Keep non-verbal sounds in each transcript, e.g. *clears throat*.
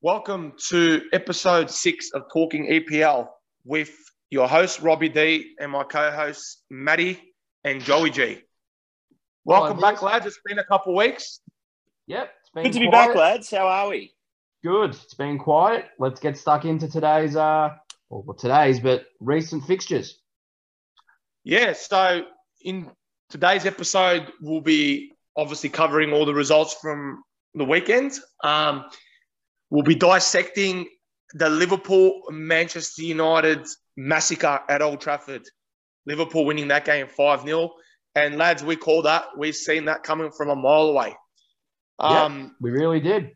Welcome to episode six of Talking EPL with your host, Robbie D, and my co hosts, Maddie and Joey G. Welcome Hi, back, lads. It's been a couple weeks. Yep. It's been Good to be quiet. back, lads. How are we? Good. It's been quiet. Let's get stuck into today's uh well not today's but recent fixtures. Yeah, so in today's episode, we'll be obviously covering all the results from the weekend. Um, we'll be dissecting the Liverpool Manchester United massacre at Old Trafford. Liverpool winning that game 5 0. And lads, we call that, we've seen that coming from a mile away. Um, We really did.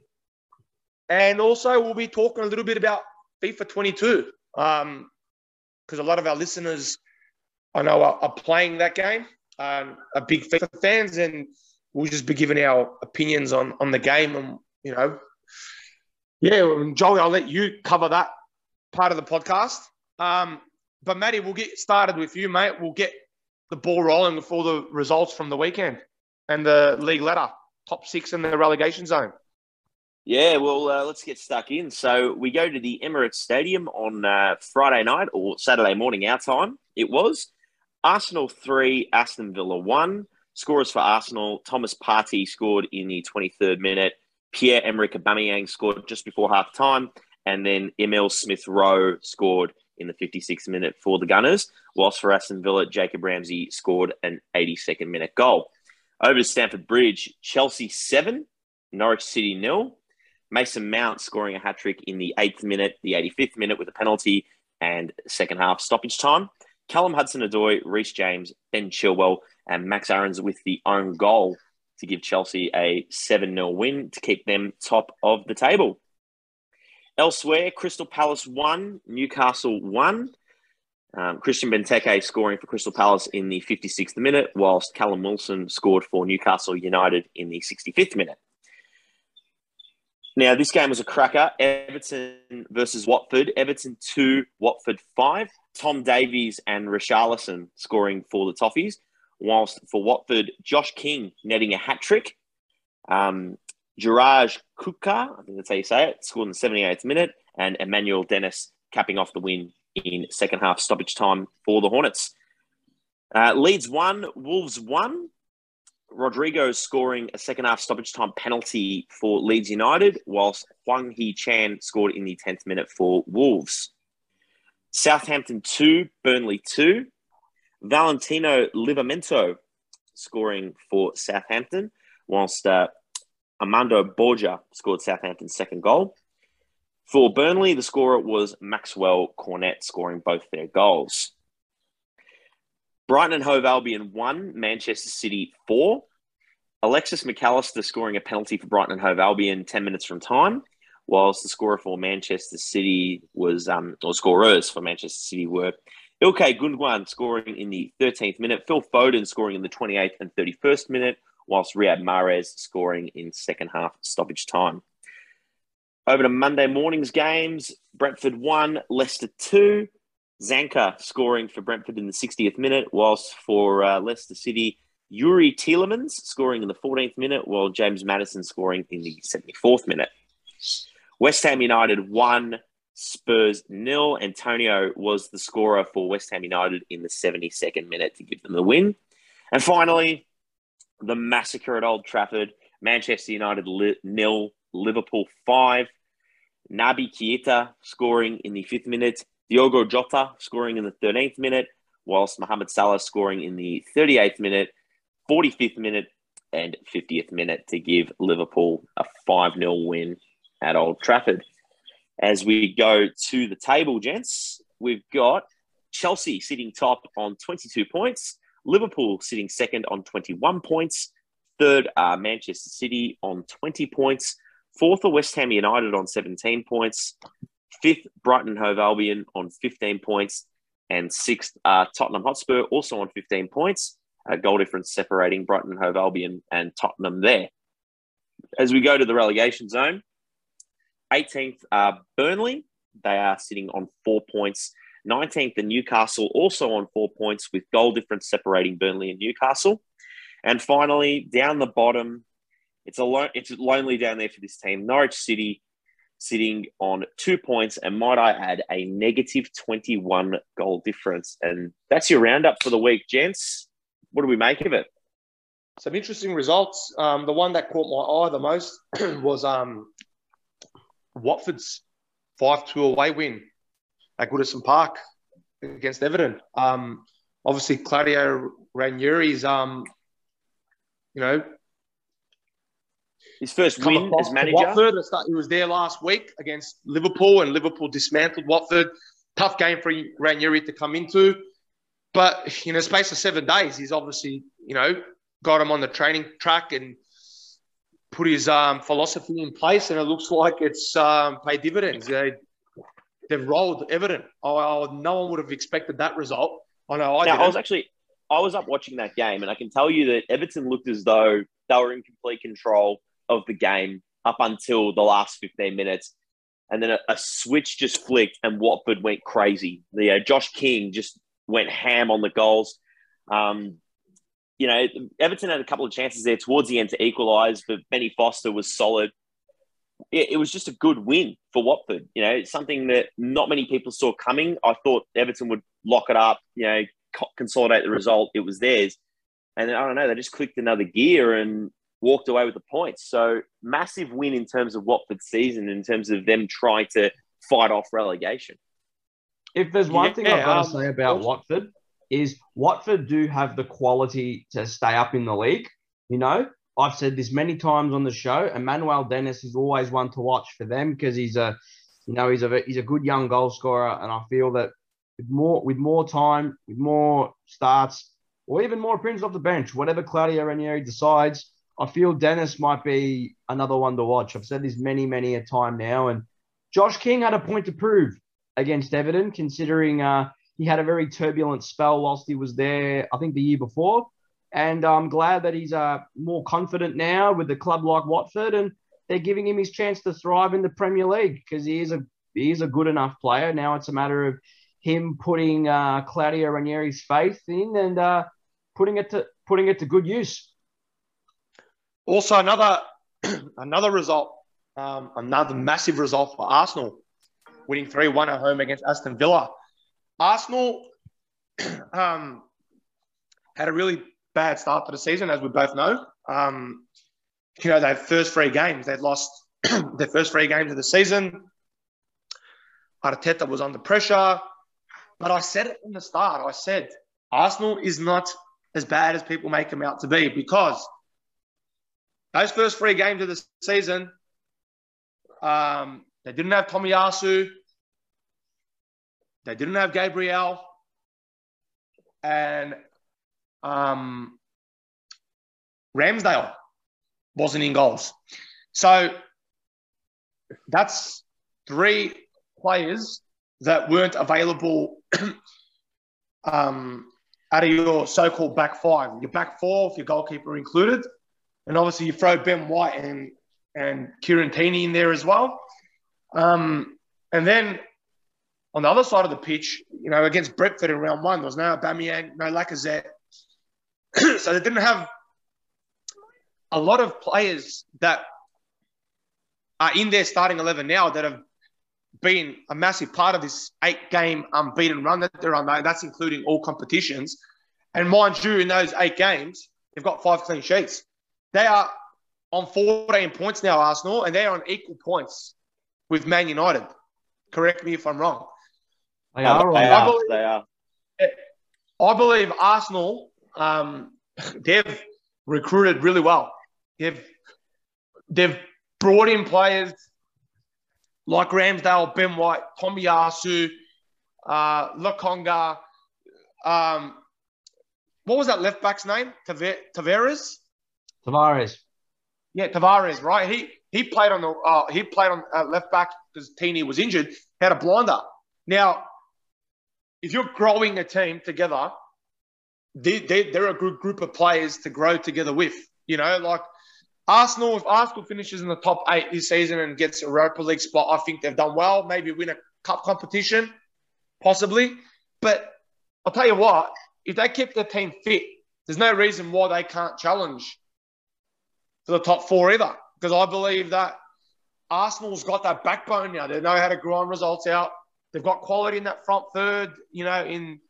And also, we'll be talking a little bit about FIFA 22 because a lot of our listeners, I know, are, are playing that game, um, are big FIFA fans, and we'll just be giving our opinions on, on the game. And, you know, yeah, and Joey, I'll let you cover that part of the podcast. Um, but, Matty, we'll get started with you, mate. We'll get the ball rolling with all the results from the weekend and the league ladder, top six in the relegation zone. Yeah, well, uh, let's get stuck in. So we go to the Emirates Stadium on uh, Friday night or Saturday morning, our time. It was Arsenal 3, Aston Villa 1. Scorers for Arsenal Thomas Partey scored in the 23rd minute. Pierre Emerick Aubameyang scored just before half time. And then Emil Smith Rowe scored in the 56th minute for the Gunners. Whilst for Aston Villa, Jacob Ramsey scored an 82nd minute goal. Over to Stamford Bridge, Chelsea 7, Norwich City nil. Mason Mount scoring a hat trick in the eighth minute, the 85th minute with a penalty and second half stoppage time. Callum Hudson Odoi, Reece James, Ben Chilwell, and Max Aarons with the own goal to give Chelsea a 7 0 win to keep them top of the table. Elsewhere, Crystal Palace 1, Newcastle 1. Um, Christian Benteke scoring for Crystal Palace in the 56th minute, whilst Callum Wilson scored for Newcastle United in the 65th minute. Now, this game was a cracker. Everton versus Watford. Everton 2, Watford 5. Tom Davies and Richarlison scoring for the Toffees. Whilst for Watford, Josh King netting a hat trick. Um, Jiraj Kuka, I think that's how you say it, scored in the 78th minute. And Emmanuel Dennis capping off the win in second half stoppage time for the Hornets. Uh, Leeds 1, Wolves 1. Rodrigo scoring a second half stoppage time penalty for Leeds United, whilst Hwang Hee Chan scored in the 10th minute for Wolves. Southampton 2, Burnley 2. Valentino Livramento scoring for Southampton, whilst uh, Armando Broja scored Southampton's second goal. For Burnley, the scorer was Maxwel Cornet scoring both their goals. Brighton and Hove Albion 1, Manchester City 4. Alexis Mac Allister scoring a penalty for Brighton and Hove Albion 10 minutes from time, whilst the scorer for Manchester City was, um, or scorers for Manchester City were Ilkay Gundogan scoring in the 13th minute, Phil Foden scoring in the 28th and 31st minute, whilst Riyad Mahrez scoring in second half stoppage time. Over to Monday morning's games, Brentford 1, Leicester 2. Zanka scoring for Brentford in the 60th minute, whilst for uh, Leicester City, Yuri Tielemans scoring in the 14th minute, while James Maddison scoring in the 74th minute. West Ham United 1, Spurs nil. Antonio was the scorer for West Ham United in the 72nd minute to give them the win. And finally, the massacre at Old Trafford. Manchester United li- nil, Liverpool five. Naby Keita scoring in the fifth minute. Diogo Jota scoring in the 13th minute, whilst Mohamed Salah scoring in the 38th minute, 45th minute, and 50th minute to give Liverpool a 5 0 win at Old Trafford. As we go to the table, gents, we've got Chelsea sitting top on 22 points, Liverpool sitting second on 21 points, third are Manchester City on 20 points, fourth are West Ham United on 17 points, fifth Brighton Hove Albion on 15 points, and sixth are Tottenham Hotspur also on 15 points. A goal difference separating Brighton Hove Albion and Tottenham there. As we go to the relegation zone, 18th are Burnley. They are sitting on four points. 19th are Newcastle, also on four points, with goal difference separating Burnley and Newcastle. And finally, down the bottom, it's a lo- it's lonely down there for this team. Norwich City sitting on two points, and might I add, a negative 21 goal difference. And that's your roundup for the week, gents. What do we make of it? Some interesting results. Um, the one that caught my eye the most *clears throat* was um, Watford's 5 2 away win at Goodison Park against Everton. Um, obviously, Claudio Ranieri's, um, you know, his first win as manager. Watford. He was there last week against Liverpool, and Liverpool dismantled Watford. Tough game for Ranieri to come into. But in a space of seven days, he's obviously, you know, got him on the training track and put his um, philosophy in place, and it looks like it's um, paid dividends. They, they've rolled. I, I, no one would have expected that result. I know I, now, I was actually I was up watching that game, and I can tell you that Everton looked as though they were in complete control of the game up until the last 15 minutes. And then a, a switch just flicked, and Watford went crazy. The uh, Josh King just went ham on the goals. Um, you know, Everton had a couple of chances there towards the end to equalise, but Benny Foster was solid. It, it, was just a good win for Watford. You know, it's something that not many people saw coming. I thought Everton would lock it up, you know, co- consolidate the result. It was theirs. And then, I don't know, they just clicked another gear and walked away with the points. So massive win in terms of Watford's season, in terms of them trying to fight off relegation. If there's one yeah, thing I've got um, to say about Watford, is Watford do have the quality to stay up in the league. You know, I've said this many times on the show. Emmanuel Dennis is always one to watch for them because he's a, you know, he's a he's a good young goal scorer, and I feel that with more with more time, with more starts, or even more appearances off the bench, whatever Claudio Ranieri decides, I feel Dennis might be another one to watch. I've said this many many a time now, and Josh King had a point to prove against Everton, considering. Uh, he had a very turbulent spell whilst he was there, I think the year before. And I'm glad that he's uh, more confident now with a club like Watford, and they're giving him his chance to thrive in the Premier League because he is a he is a good enough player. Now it's a matter of him putting uh, Claudio Ranieri's faith in and uh, putting it to putting it to good use. Also, another *clears throat* another result, um, another massive result for Arsenal, winning three one at home against Aston Villa. Arsenal *clears throat* um, had a really bad start to the season, as we both know. Um, you know, their first three games, they'd lost *clears throat* their first three games of the season. Arteta was under pressure. But I said it from the start. I said Arsenal is not as bad as people make them out to be because those first three games of the season, um, they didn't have Tomiyasu. They didn't have Gabriel. And um, Ramsdale wasn't in goals. So that's three players that weren't available *clears throat* um, out of your so-called back five. Your back four, if your goalkeeper included, and obviously you throw Ben White and and Kieran Tierney in there as well. Um, and then on the other side of the pitch, you know, against Brentford in round one, there was no Aubameyang, no Lacazette. *clears throat* so they didn't have a lot of players that are in their starting 11 now that have been a massive part of this eight game unbeaten run that they're on. That's including all competitions. And mind you, in those eight games, they've got five clean sheets. They are on 14 points now, Arsenal, and they're on equal points with Man United. Correct me if I'm wrong. They are. They are. Believe, they are. I believe Arsenal. Um, they've recruited really well. They've they've brought in players like Ramsdale, Ben White, Tomiyasu, uh, Lokonga. Um, what was that left back's name? Tavares. Tavares. Yeah, Tavares. Right. He he played on the uh, he played on uh, left back because Tierney was injured. Had a blinder. Now if you're growing a team together, they, they, they're a good group of players to grow together with. You know, like Arsenal, if Arsenal finishes in the top eight this season and gets a Europa League spot, I think they've done well. Maybe win a cup competition, possibly. But I'll tell you what, if they keep their team fit, there's no reason why they can't challenge for the top four either. Because I believe that Arsenal's got that backbone now. They know how to grind results out. They've got quality in that front third, you know, in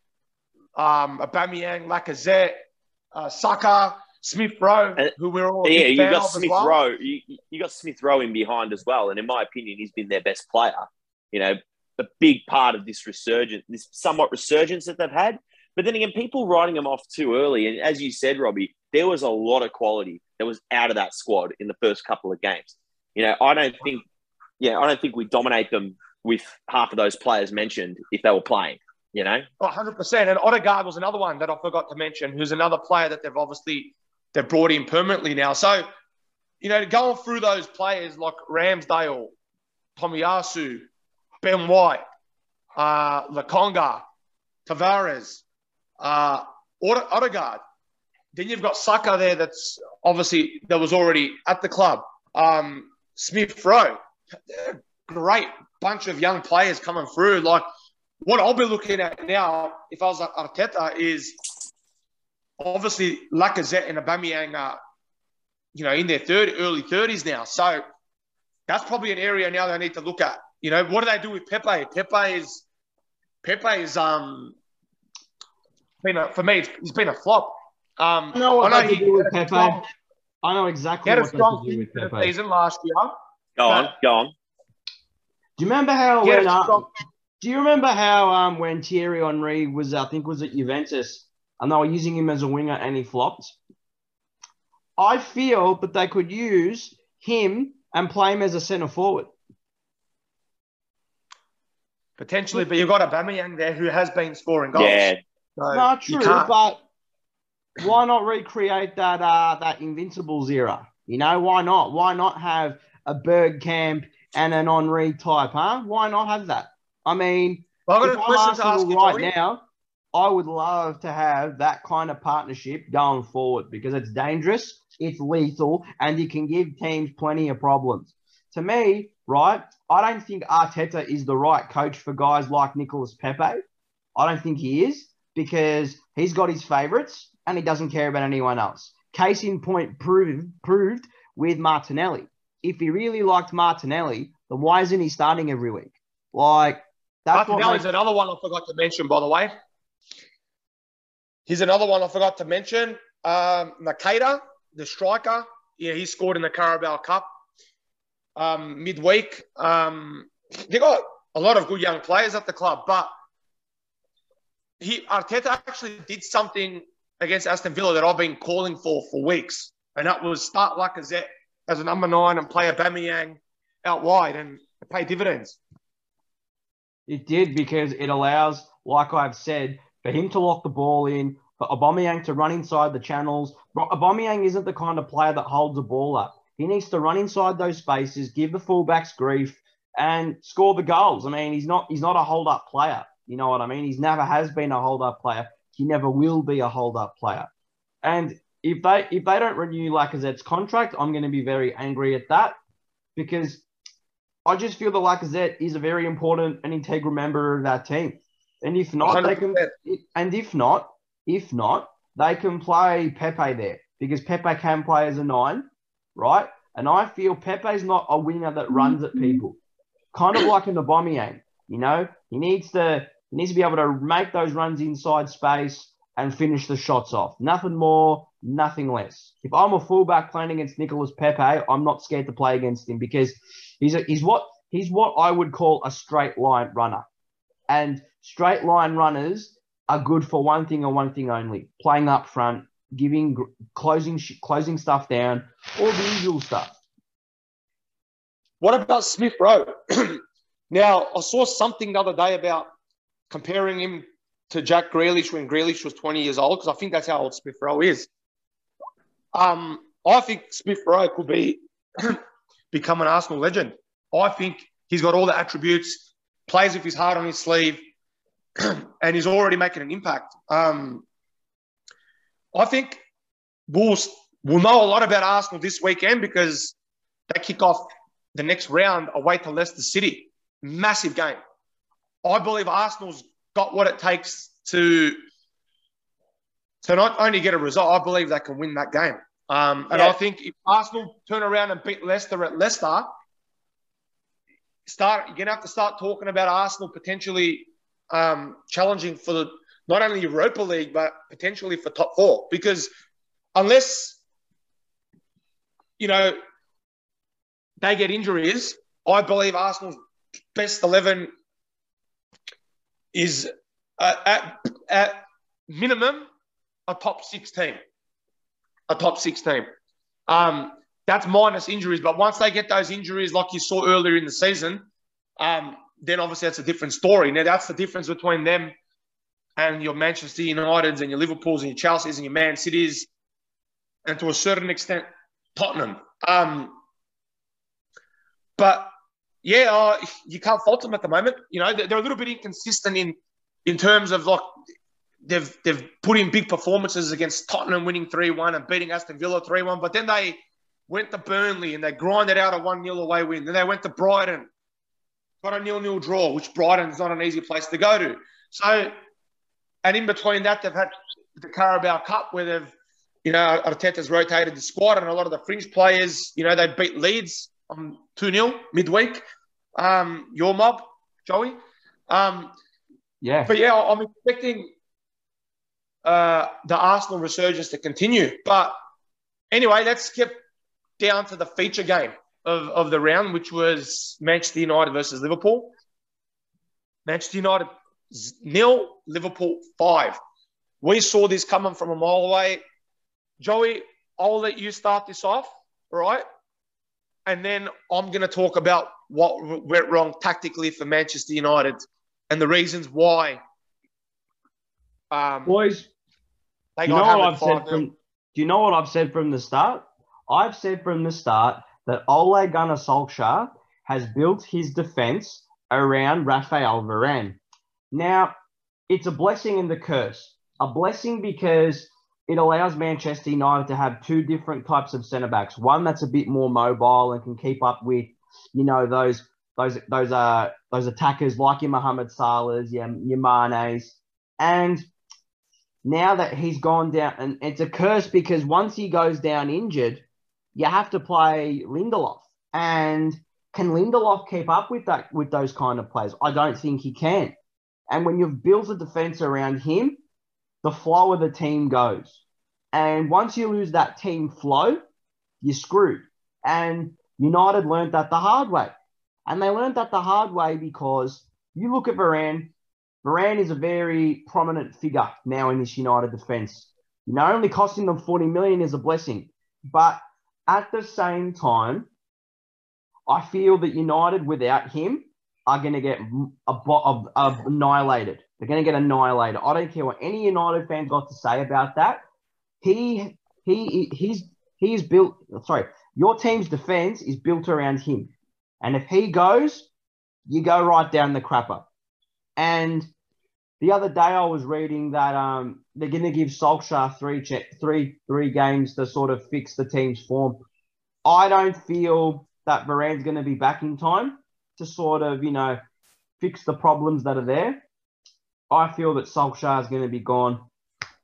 um, Aubameyang, Lacazette, uh, Saka, Smith Rowe, who we're all yeah, you got Smith well. Rowe. You, you got Smith Rowe in behind as well, and in my opinion, he's been their best player. You know, a big part of this resurgence, this somewhat resurgence that they've had. But then again, people writing them off too early, and as you said, Robbie, there was a lot of quality that was out of that squad in the first couple of games. You know, I don't think, yeah, I don't think we dominate them with half of those players mentioned if they were playing you know? 100%. And Odegaard was another one that I forgot to mention, who's another player that they've obviously they've brought in permanently now. So, you know, going through those players like Ramsdale, Tomiyasu, Ben White, uh, Lokonga, Tavares, uh, Odegaard. Then you've got Saka there that's obviously that was already at the club. Um, Smith Rowe. Great bunch of young players coming through. Like what I'll be looking at now, if I was at Arteta, is obviously Lacazette and Aubameyang are, you know, in their third, early 30s now. So that's probably an area now they need to look at. You know, what do they do with Pepe? Pepe is, Pepe is, um, been a, for me, he's been a flop. Um, I know what I know they do with Pepe. Strong, I know exactly he had a do with Pepe. season last year. Go on, go on. Do you remember how when, uh, do you remember how um, when Thierry Henry was, I think, was at Juventus, and they were using him as a winger and he flopped? I feel that they could use him and play him as a centre forward. Potentially, but you've got a Aubameyang there who has been scoring goals. Yeah. So Not true, but why not recreate that uh, that Invincibles era? You know, why not? Why not have a Bergkamp and an Henry type, huh? Why not have that? I mean, well, if I'm Arsenal right you, now, I would love to have that kind of partnership going forward because it's dangerous, it's lethal, and it can give teams plenty of problems. To me, right, I don't think Arteta is the right coach for guys like Nicolas Pepe. I don't think he is because he's got his favourites and he doesn't care about anyone else. Case in point proved, proved with Martinelli. If he really liked Martinelli, then why isn't he starting every week? Like, that's Martinelli's makes... another one I forgot to mention, by the way. He's another one I forgot to mention. Um, Nketiah, the striker. Yeah, he scored in the Carabao Cup um, midweek. Um, they got a lot of good young players at the club, but he Arteta actually did something against Aston Villa that I've been calling for for weeks, and that was start Lacazette as a number nine and play Aubameyang out wide and pay dividends. It did because it allows, like I've said, for him to lock the ball in, for Aubameyang to run inside the channels. Aubameyang isn't the kind of player that holds a ball up. He needs to run inside those spaces, give the fullbacks grief, and score the goals. I mean, he's not he's not a hold up player. You know what I mean? He's never has been a hold up player. He never will be a hold up player. And if they if they don't renew Lacazette's contract, I'm going to be very angry at that because I just feel that Lacazette is a very important and integral member of that team. And if not, 100%. they can. And if not, if not, they can play Pepe there because Pepe can play as a nine, right? And I feel Pepe's not a winger that runs at people, kind of like an Aubameyang. You know, he needs to he needs to be able to make those runs inside space and finish the shots off. Nothing more, nothing less. If I'm a fullback playing against Nicolas Pepe, I'm not scared to play against him because he's a, he's what he's what I would call a straight line runner. And straight line runners are good for one thing and one thing only: playing up front, giving closing closing stuff down, all the usual stuff. What about Smith Rowe? *clears throat* now, I saw something the other day about comparing him to Jack Grealish when Grealish was 20 years old, because I think that's how old Smith Rowe is. Um, I think Smith Rowe could be *clears throat* become an Arsenal legend. I think he's got all the attributes, plays with his heart on his sleeve, *clears throat* and he's already making an impact. Um, I think we'll, we'll know a lot about Arsenal this weekend because they kick off the next round away to Leicester City. Massive game. I believe Arsenal's got what it takes to to not only get a result, I believe they can win that game. Um, and yeah. I think if Arsenal turn around and beat Leicester at Leicester, start. You're gonna have to start talking about Arsenal potentially um, challenging for the not only Europa League but potentially for top four because unless you know they get injuries, I believe Arsenal's best eleven is uh, at at minimum a top six team, a top six team. Um, that's minus injuries, but once they get those injuries, like you saw earlier in the season, um, then obviously that's a different story. Now that's the difference between them and your Manchester Uniteds and your Liverpools and your Chelseas and your Man Cities, and to a certain extent Tottenham. Um, but yeah, uh, you can't fault them at the moment. You know, they're, they're a little bit inconsistent in in terms of like they've they've put in big performances against Tottenham, winning three one and beating Aston Villa three one, but then they went to Burnley and they grinded out a one 0 away win. Then they went to Brighton, got a nil nil draw, which Brighton's not an easy place to go to. So, and in between that, they've had the Carabao Cup where they've you know, Arteta's rotated the squad and a lot of the fringe players, you know, they beat Leeds on 2 0 midweek. Um, your mob, Joey. Um, yeah. But yeah, I'm expecting uh, the Arsenal resurgence to continue. But anyway, let's skip down to the feature game of, of the round, which was Manchester United versus Liverpool. Manchester United nil, Liverpool five. We saw this coming from a mile away. Joey, I'll let you start this off, right? And then I'm going to talk about what went wrong tactically for Manchester United and the reasons why. Um, Boys, do you know what I've said from? Do you know what I've said from the start? I've said from the start that Ole Gunnar Solskjaer has built his defense around Rafael Varane. Now, it's a blessing and the curse. A blessing because it allows Manchester United to have two different types of centre backs. One that's a bit more mobile and can keep up with, you know, those those those uh those attackers like your Mohamed Salahs, your, your Mane's. And now that he's gone down, and it's a curse because once he goes down injured, you have to play Lindelof. And can Lindelof keep up with that with those kind of players? I don't think he can. And when you've built a defense around him, the flow of the team goes. And once you lose that team flow, you're screwed. And United learned that the hard way. And they learned that the hard way because you look at Varane, Varane is a very prominent figure now in this United defense. You know, only costing them 40 million is a blessing. But at the same time, I feel that United without him are going to get annihilated. They're going to get annihilated. I don't care what any United fans got to say about that. He he he's he's built. Sorry, your team's defense is built around him, and if he goes, you go right down the crapper. And the other day I was reading that um they're going to give Solskjaer three check three three games to sort of fix the team's form. I don't feel that Varane's going to be back in time to sort of you know fix the problems that are there. I feel that Solskjaer is going to be gone.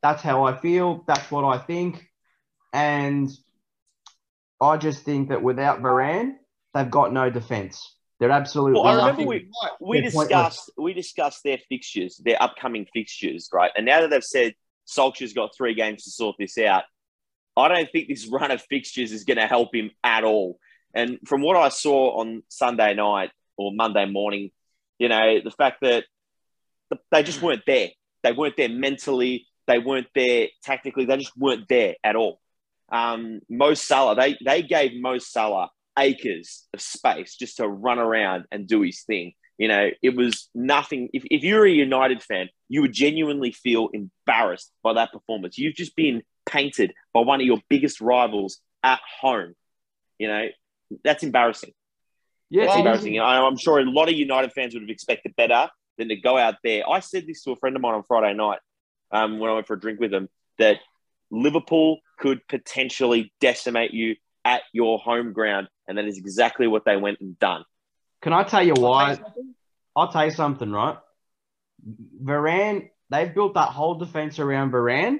That's how I feel. That's what I think. And I just think that without Varane, they've got no defense. They're absolutely. Well, I remember we, we discussed pointless. we discussed their fixtures, their upcoming fixtures, right? And now that they've said Solskjaer's got three games to sort this out, I don't think this *laughs* run of fixtures is going to help him at all. And from what I saw on Sunday night or Monday morning, you know, the fact that they just weren't there. They weren't there mentally. They weren't there tactically. They just weren't there at all. Um, Mo Salah, they they gave Mo Salah acres of space just to run around and do his thing. You know, it was nothing. If, if you're a United fan, you would genuinely feel embarrassed by that performance. You've just been painted by one of your biggest rivals at home. You know, that's embarrassing. Yeah, that's embarrassing. I'm sure a lot of United fans would have expected better than to go out there. I said this to a friend of mine on Friday night um, when I went for a drink with him that Liverpool could potentially decimate you at your home ground, and that is exactly what they went and done. Can I tell you why? I'll tell you something, right? Varane, they've built that whole defense around Varane,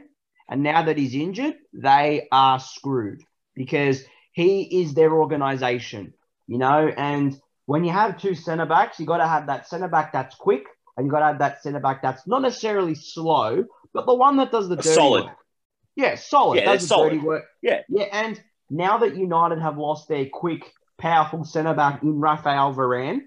and now that he's injured, they are screwed because he is their organization, you know, and when you have two centre backs, you got to have that centre back that's quick, and you got to have that centre back that's not necessarily slow, but the one that does the dirty solid. work. Yeah, solid. Yeah, does the solid. dirty work. Yeah. Yeah, and now that United have lost their quick, powerful centre back in Rafael Varane,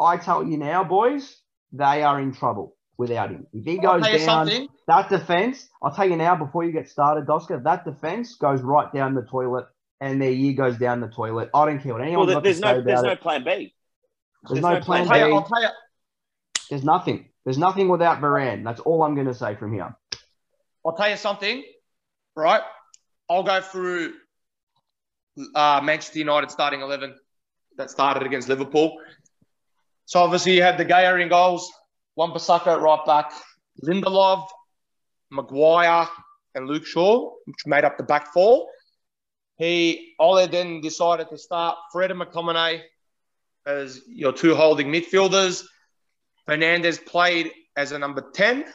I tell you now, boys, they are in trouble without him. If he goes down, something. that defense, I'll tell you now before you get started, Doska, that defense goes right down the toilet and their year goes down the toilet. I don't care what anyone Well, got there's to say no there's about no plan B. There's no plan I'll tell you, B. I'll tell you, There's nothing. There's nothing without Varane. That's all I'm going to say from here. I'll tell you something, right? I'll go through uh, Manchester United starting 11 that started against Liverpool. So obviously you had De Gea in goals, Wan Bissaka at right back, Lindelof, Maguire, and Luke Shaw, which made up the back four. He Ole then decided to start Fred and McTominay as your two holding midfielders. Fernandes played as a number 10.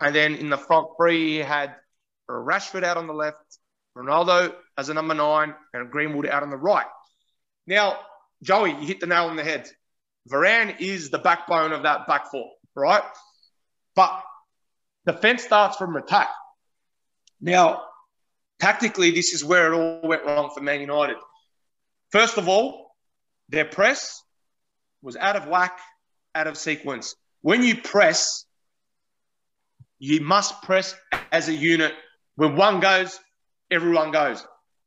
And then in the front three, he had Rashford out on the left, Ronaldo as a number nine, and Greenwood out on the right. Now, Joey, you hit the nail on the head. Varane is the backbone of that back four, right? But defense starts from attack. Now, tactically, this is where it all went wrong for Man United. First of all, their press was out of whack, out of sequence. When you press, you must press as a unit. When one goes, everyone goes.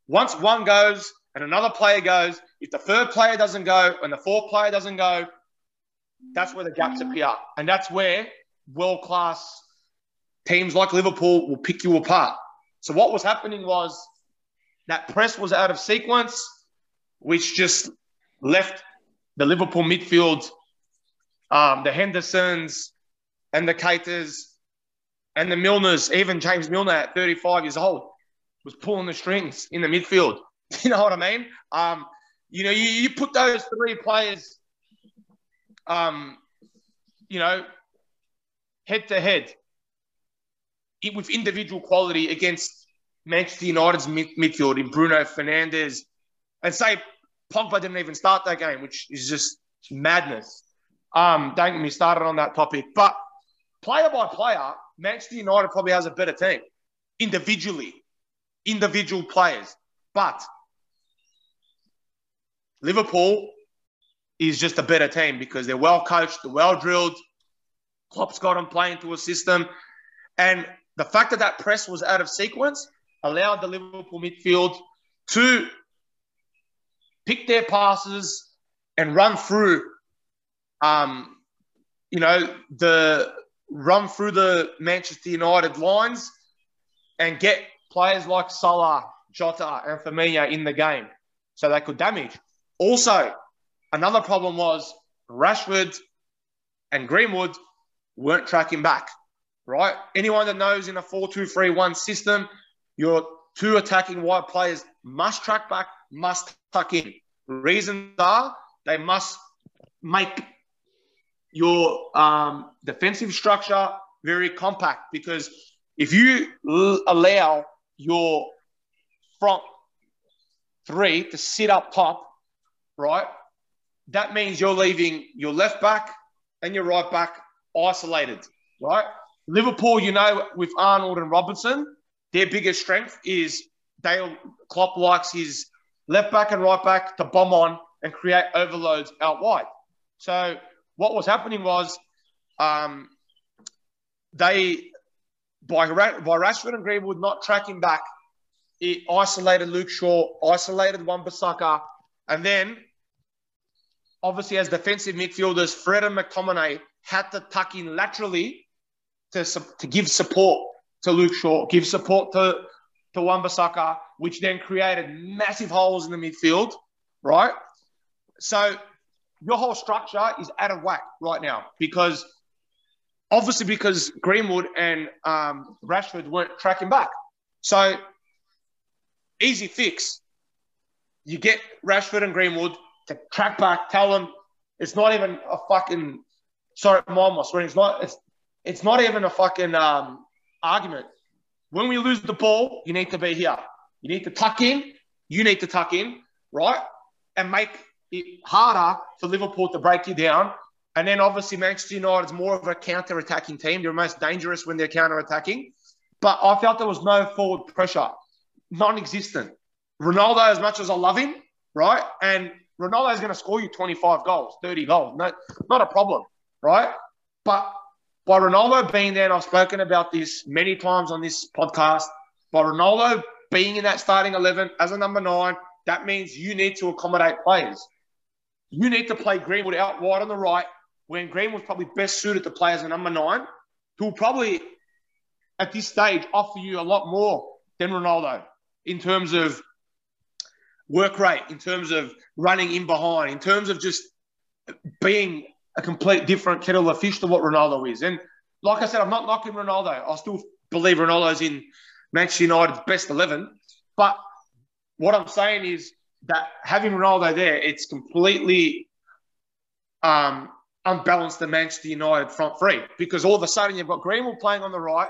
Once one goes and another player goes, if the third player doesn't go and the fourth player doesn't go, that's where the gaps appear. And that's where world class teams like Liverpool will pick you apart. So what was happening was that press was out of sequence, which just left the Liverpool midfield, um, the Hendersons and the Keitas and the Milners, even James Milner at 35 years old, was pulling the strings in the midfield. *laughs* You know what I mean? Um, you know, you, you put those three players, um, you know, head to head with individual quality against Manchester United's mid- midfield in Bruno Fernandes, and say Pogba didn't even start that game, which is just madness. Um, don't get me started on that topic, but player by player, Manchester United probably has a better team individually, individual players, but Liverpool is just a better team because they're well coached, they're well drilled. Klopp's got them playing to a system. And the fact that that press was out of sequence allowed the Liverpool midfield to pick their passes and run through, um, you know, the run through the Manchester United lines and get players like Salah, Jota, and Firmino in the game so they could damage. Also, another problem was Rashford and Greenwood weren't tracking back, right? Anyone that knows in a 4 2 3 1 system, your two attacking wide players must track back, must tuck in. Reasons are they must make your um, defensive structure very compact because if you l- allow your front three to sit up top, right, that means you're leaving your left back and your right back isolated, right? Liverpool, you know, with Arnold and Robertson, their biggest strength is Dale Klopp likes his left back and right back to bomb on and create overloads out wide. So what was happening was um, they by by Rashford and Greenwood not tracking back, it isolated Luke Shaw, isolated Wan Bissaka, and then obviously as defensive midfielders, Fred and McTominay had to tuck in laterally to, to give support to Luke Shaw, give support to to Wan Bissaka, which then created massive holes in the midfield, right? So your whole structure is out of whack right now because obviously because Greenwood and um, Rashford weren't tracking back. So easy fix. You get Rashford and Greenwood to track back, tell them it's not even a fucking sorry, mom, I swear it's not it's it's not even a fucking um, argument. When we lose the ball, you need to be here. You need to tuck in. You need to tuck in, right? And make harder for Liverpool to break you down. And then obviously Manchester United is more of a counter-attacking team. They're most dangerous when they're counter-attacking. But I felt there was no forward pressure, non-existent. Ronaldo, as much as I love him, right? And Ronaldo is going to score you 25 goals, 30 goals. No, not a problem, right? But by Ronaldo being there, and I've spoken about this many times on this podcast, by Ronaldo being in that starting 11 as a number nine, that means you need to accommodate players. You need to play Greenwood out wide on the right when Greenwood's probably best suited to play as a number nine, who will probably at this stage offer you a lot more than Ronaldo in terms of work rate, in terms of running in behind, in terms of just being a complete different kettle of fish to what Ronaldo is. And like I said, I'm not knocking Ronaldo. I still believe Ronaldo's in Manchester United's best 11. But what I'm saying is that having Ronaldo there, it's completely um, unbalanced the Manchester United front three because all of a sudden you've got Greenwood playing on the right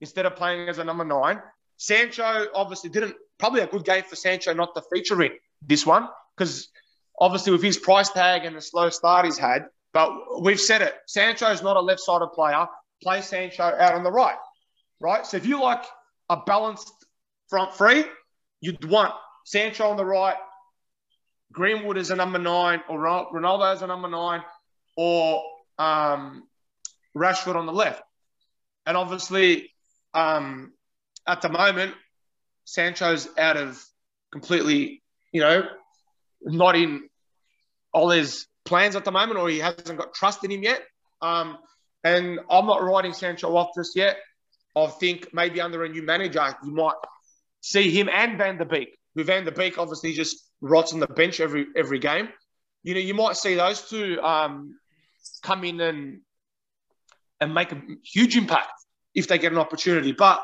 instead of playing as a number nine. Sancho obviously didn't, probably a good game for Sancho not to feature in this one because obviously with his price tag and the slow start he's had, but we've said it. Sancho is not a left-sided player. Play Sancho out on the right, right? So if you like a balanced front three, you'd want Sancho on the right, Greenwood as a number nine, or Ronaldo as a number nine, or um, Rashford on the left. And obviously, um, at the moment, Sancho's out of completely, you know, not in Ole's plans at the moment, or he hasn't got trust in him yet. Um, and I'm not writing Sancho off just yet. I think maybe under a new manager, you might see him and Van der Beek, who Van der Beek obviously just rots on the bench every every game. You know, you might see those two um, come in and and make a huge impact if they get an opportunity. But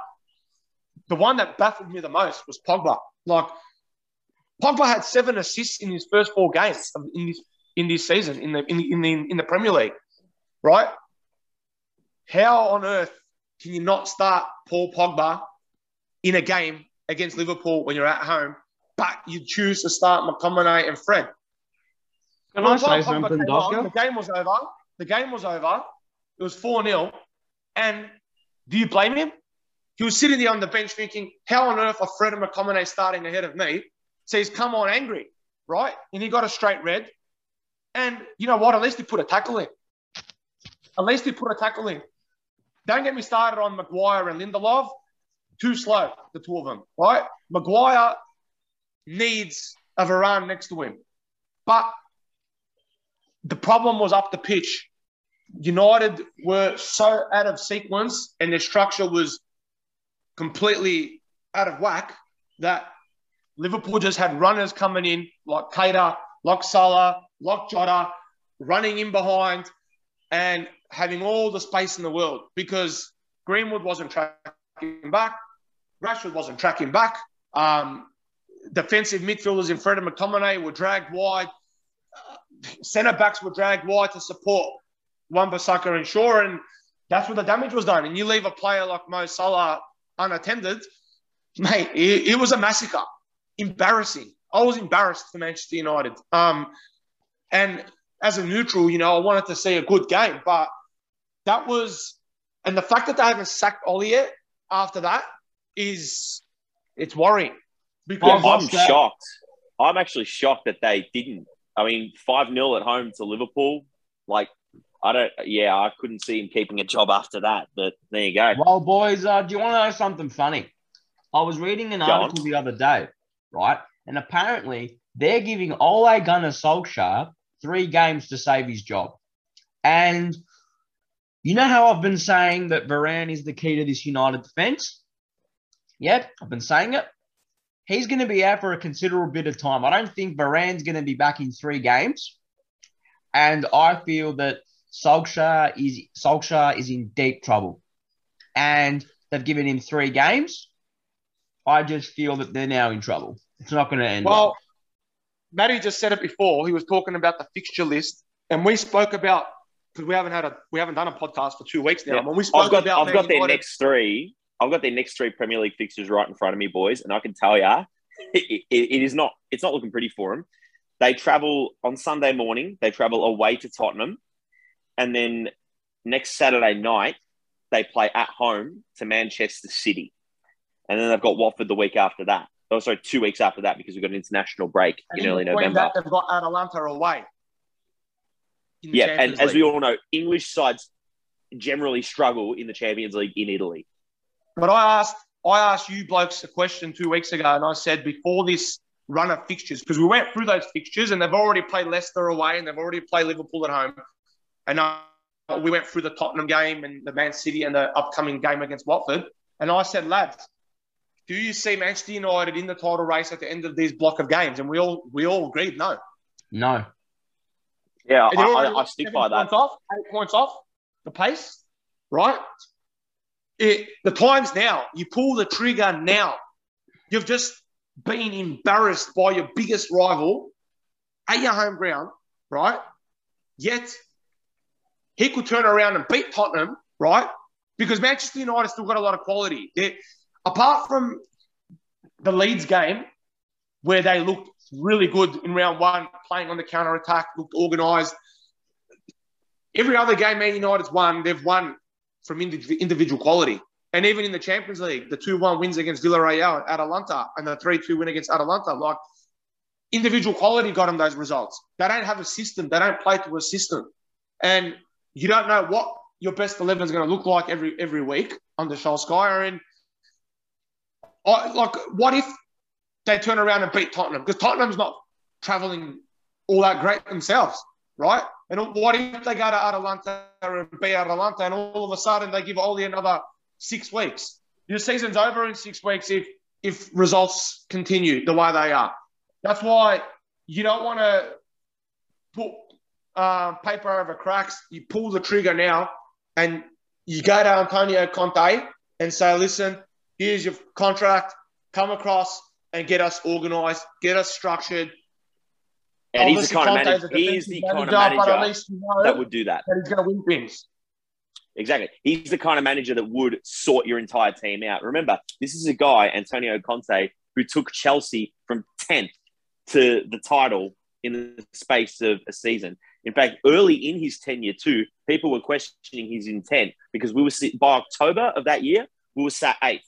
the one that baffled me the most was Pogba. Like Pogba had seven assists in his first four games in this in this season in the in the, in the, in the Premier League, right? How on earth can you not start Paul Pogba in a game against Liverpool when you're at home, but you choose to start McTominay and Fred? Can well, I say something, Dosco? The game was over. The game was over. It was 4 0. And do you blame him? He was sitting there on the bench thinking, how on earth are Fred and McTominay starting ahead of me? So he's come on angry, right? And he got a straight red. And you know what? At least he put a tackle in. At least he put a tackle in. Don't get me started on Maguire and Lindelof. Too slow, the two of them, right? Maguire needs a Varane next to him. But the problem was up the pitch. United were so out of sequence and their structure was completely out of whack that Liverpool just had runners coming in like Keita, like Salah, like Jota, running in behind and having all the space in the world because Greenwood wasn't tracking back, Rashford wasn't tracking back. Um, defensive midfielders in front of McTominay were dragged wide. Uh, centre backs were dragged wide to support Wan-Bissaka and Shaw, and that's where the damage was done. And you leave a player like Mo Salah unattended, mate, it, it was a massacre. Embarrassing. I was embarrassed for Manchester United. Um, and as a neutral, you know, I wanted to see a good game, but that was, and the fact that they haven't sacked Ole yet after that is, it's worrying. Because I'm, I'm shocked. I'm actually shocked that they didn't. I mean, 5 0 at home to Liverpool. Like, I don't, yeah, I couldn't see him keeping a job after that, but there you go. Well, boys, uh, do you want to know something funny? I was reading an article the other day, right? And apparently they're giving Ole Gunnar Solskjaer three games to save his job. And you know how I've been saying that Varane is the key to this United defense? Yep, I've been saying it. He's going to be out for a considerable bit of time. I don't think Varane's going to be back in three games. And I feel that Solskjaer is Solskjaer is in deep trouble. And they've given him three games. I just feel that they're now in trouble. It's not going to end. Well, well. Matty just said it before. He was talking about the fixture list, and we spoke about because we haven't had a we haven't done a podcast for two weeks now. Yeah. When we spoke I've got, about I've got their next three. I've got their next three Premier League fixtures right in front of me, boys, and I can tell you, *laughs* it, it, it is not it's not looking pretty for them. They travel on Sunday morning. They travel away to Tottenham, and then next Saturday night they play at home to Manchester City, and then they've got Watford the week after that. Oh, sorry, two weeks after that because we've got an international break and in early November. That, they've got Atalanta away. Yeah, and League. as we all know, English sides generally struggle in the Champions League in Italy. But I asked, I asked you blokes a question two weeks ago, and I said before this run of fixtures, because we went through those fixtures, and they've already played Leicester away, and they've already played Liverpool at home, and uh, we went through the Tottenham game and the Man City and the upcoming game against Watford, and I said, lads, do you see Manchester United in the title race at the end of these block of games? And we all we all agreed no. No. Yeah, I, I, I, stick by that. Points off, eight points off the pace, right? It, the time's now. You pull the trigger now. You've just been embarrassed by your biggest rival at your home ground, right? Yet he could turn around and beat Tottenham, right? Because Manchester United still got a lot of quality. They're, apart from the Leeds game, where they looked really good in round one, playing on the counter attack, looked organised. Every other game Man United's won, they've won from individual quality. And even in the Champions League, the 2 1 wins against Villarreal, and Atalanta, and the 3 2 win against Atalanta, like individual quality got them those results. They don't have a system, they don't play to a system. And you don't know what your best 11 is going to look like every every week under Solskjaer. And I, like, what if they turn around and beat Tottenham? Because Tottenham's not traveling all that great themselves, right? And what if they go to Atalanta and beat Atalanta, and all of a sudden they give Ole another six weeks? Your season's over in six weeks if if results continue the way they are. That's why you don't want to put uh, paper over cracks. You pull the trigger now, and you go to Antonio Conte and say, "Listen, here's your contract. Come across and get us organised, get us structured." And he's the kind of manager. He's the kind of manager you know that would do that. That he's going to win things. Exactly. He's the kind of manager that would sort your entire team out. Remember, this is a guy, Antonio Conte, who took Chelsea from 10th to the title in the space of a season. In fact, early in his tenure too, people were questioning his intent because we were by October of that year, we were sat eighth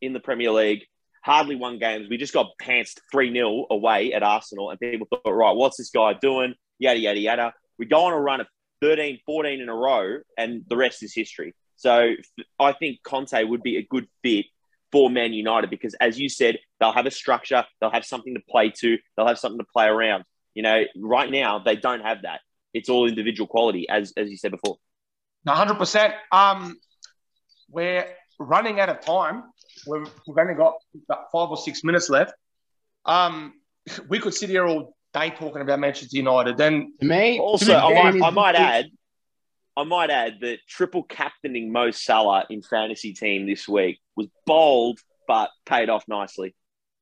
in the Premier League, hardly won games. We just got pantsed 3 0 away at Arsenal, and people thought, right, what's this guy doing? Yada, yada, yada. We go on a run of 13, 14 in a row, and the rest is history. So I think Conte would be a good fit for Man United because, as you said, they'll have a structure, they'll have something to play to, they'll have something to play around. You know, right now they don't have that. It's all individual quality, as as you said before. One hundred percent. Um, we're running out of time. We've, we've only got about five or six minutes left. Um, we could sit here all day talking about Manchester United. Then me, also, I might, I might add, I might add that triple captaining Mo Salah in fantasy team this week was bold, but paid off nicely.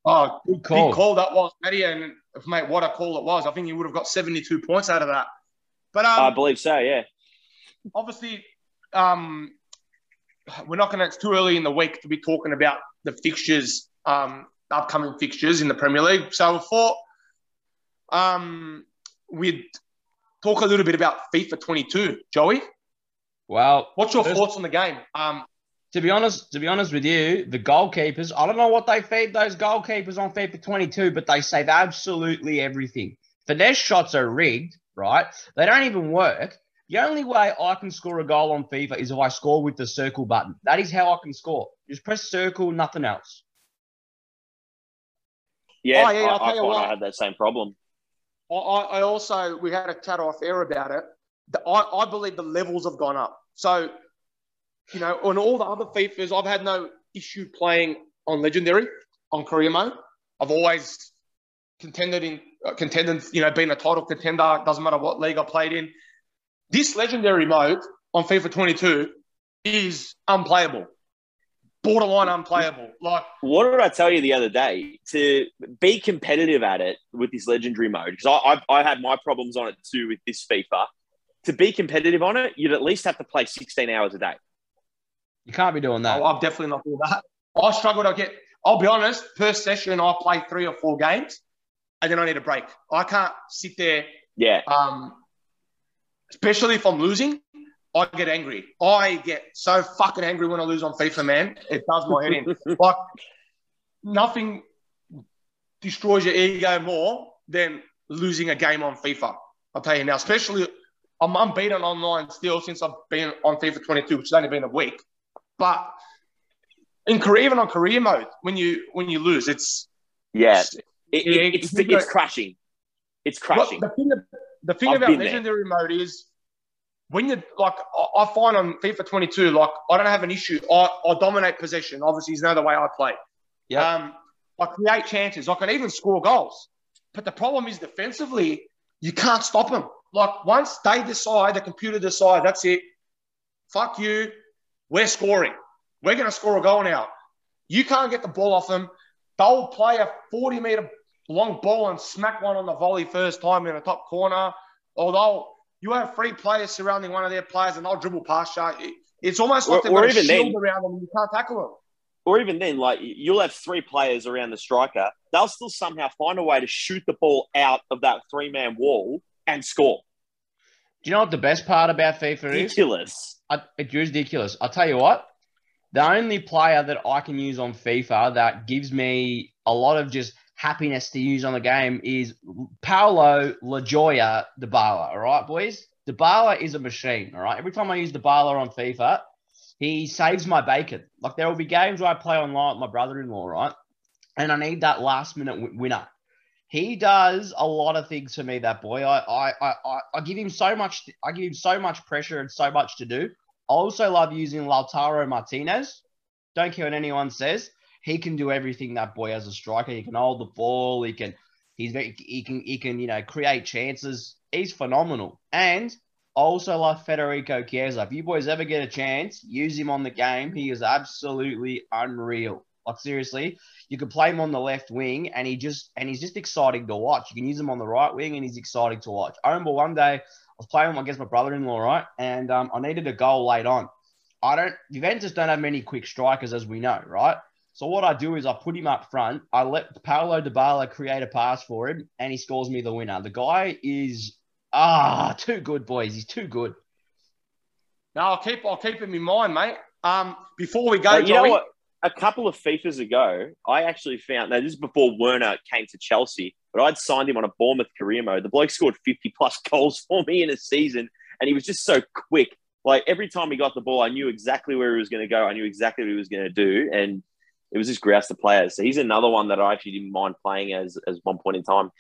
Oh, good call. Big call that was, Matty, and mate, what a call it was. I think you would have got 72 points out of that. But um, I believe so, yeah. Obviously, um, we're not going to, it's too early in the week to be talking about the fixtures, um, upcoming fixtures in the Premier League. So before um, we'd talk a little bit about FIFA 22, Joey. Well, what's your thoughts on the game? Um, to be honest, to be honest with you, the goalkeepers, I don't know what they feed those goalkeepers on FIFA 22, but they save absolutely everything. Finesse shots are rigged, right? They don't even work. The only way I can score a goal on FIFA is if I score with the circle button. That is how I can score. Just press circle, nothing else. Yeah, oh, yeah I, I, I, I had that same problem. I, I also, we had a chat off air about it. I, I believe the levels have gone up. So you know, on all the other FIFAs, I've had no issue playing on Legendary, on career mode. I've always contended in, uh, contended, you know, being a title contender, doesn't matter what league I played in. This Legendary mode on FIFA 22 is unplayable, borderline unplayable. Like, what did I tell you the other day? To be competitive at it with this Legendary mode, because I, I, I had my problems on it too with this FIFA. To be competitive on it, you'd at least have to play 16 hours a day. You can't be doing that. Oh, I'm definitely not doing that. I struggle to get. I'll be honest. Per session, I play three or four games, and then I need a break. I can't sit there. Yeah. Um, especially if I'm losing, I get angry. I get so fucking angry when I lose on FIFA, man. It does my head in. *laughs* like nothing destroys your ego more than losing a game on FIFA. I'll tell you now, especially I'm unbeaten online still since I've been on FIFA 22, which has only been a week. But in career, even on career mode, when you when you lose, it's yeah, it's, it, it, it's, it's, it's crashing. It's crashing. the thing, the thing about legendary there. mode is when you like, I find on FIFA 22, like I don't have an issue. I, I dominate possession. Obviously, know the way I play. Yeah. Um, I create chances. I can even score goals. But the problem is defensively, you can't stop them. Like once they decide, the computer decide, that's it. Fuck you. We're scoring. We're going to score a goal now. You can't get the ball off them. They'll play a 40 meter long ball and smack one on the volley first time in the top corner. Although you have three players surrounding one of their players and they'll dribble past you. It's almost like they've got a shield then, around them and you can't tackle them. Or even then, like you'll have three players around the striker. They'll still somehow find a way to shoot the ball out of that three man wall and score. Do you know what the best part about FIFA ridiculous. is? Ridiculous. It's ridiculous. I'll tell you what, the only player that I can use on FIFA that gives me a lot of just happiness to use on the game is Paulo La Joya Dybala. All right, boys? Dybala is a machine. All right. Every time I use Dybala on FIFA, he saves my bacon. Like there will be games where I play online with my brother-in-law, right? And I need that last minute w- winner. He does a lot of things for me. That boy, I, I, I, I give him so much. I give him so much pressure and so much to do. I also love using Lautaro Martinez. Don't care what anyone says. He can do everything that boy as a striker. He can hold the ball. He can he's very, he can he can you know create chances. He's phenomenal. And I also like Federico Chiesa. If you boys ever get a chance, use him on the game. He is absolutely unreal. Like seriously, you could play him on the left wing, and he just and he's just exciting to watch. You can use him on the right wing, and he's exciting to watch. I remember one day I was playing against my brother-in-law, right? And um, I needed a goal late on. I don't Juventus don't have many quick strikers, as we know, right? So what I do is I put him up front. I let Paulo Dybala create a pass for him, and he scores me the winner. The guy is ah too good, boys. He's too good. No, I'll keep I'll keep him in mind, mate. Um, before we go, you Joey, know what? A couple of FIFAs ago, I actually found now this is before Werner came to Chelsea but I'd signed him on a Bournemouth career mode. The bloke scored 50 plus *laughs* goals for me in a season, and he was just so quick. Like every time he got the ball, I knew exactly where he was going to go. I knew exactly what he was going to do, and it was just grouse to players. So he's another one that I actually didn't mind playing as as one point in time.